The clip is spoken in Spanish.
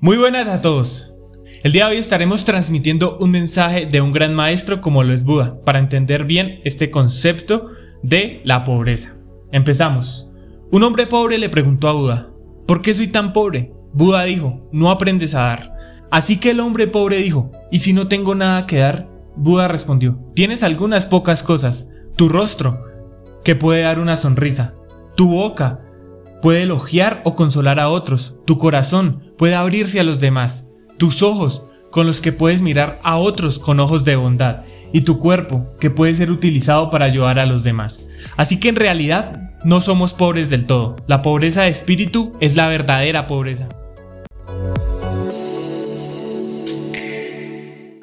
Muy buenas a todos. El día de hoy estaremos transmitiendo un mensaje de un gran maestro como lo es Buda, para entender bien este concepto de la pobreza. Empezamos. Un hombre pobre le preguntó a Buda, ¿por qué soy tan pobre? Buda dijo, no aprendes a dar. Así que el hombre pobre dijo, ¿y si no tengo nada que dar? Buda respondió, tienes algunas pocas cosas, tu rostro, que puede dar una sonrisa, tu boca, puede elogiar o consolar a otros, tu corazón puede abrirse a los demás, tus ojos con los que puedes mirar a otros con ojos de bondad y tu cuerpo que puede ser utilizado para ayudar a los demás. Así que en realidad no somos pobres del todo, la pobreza de espíritu es la verdadera pobreza.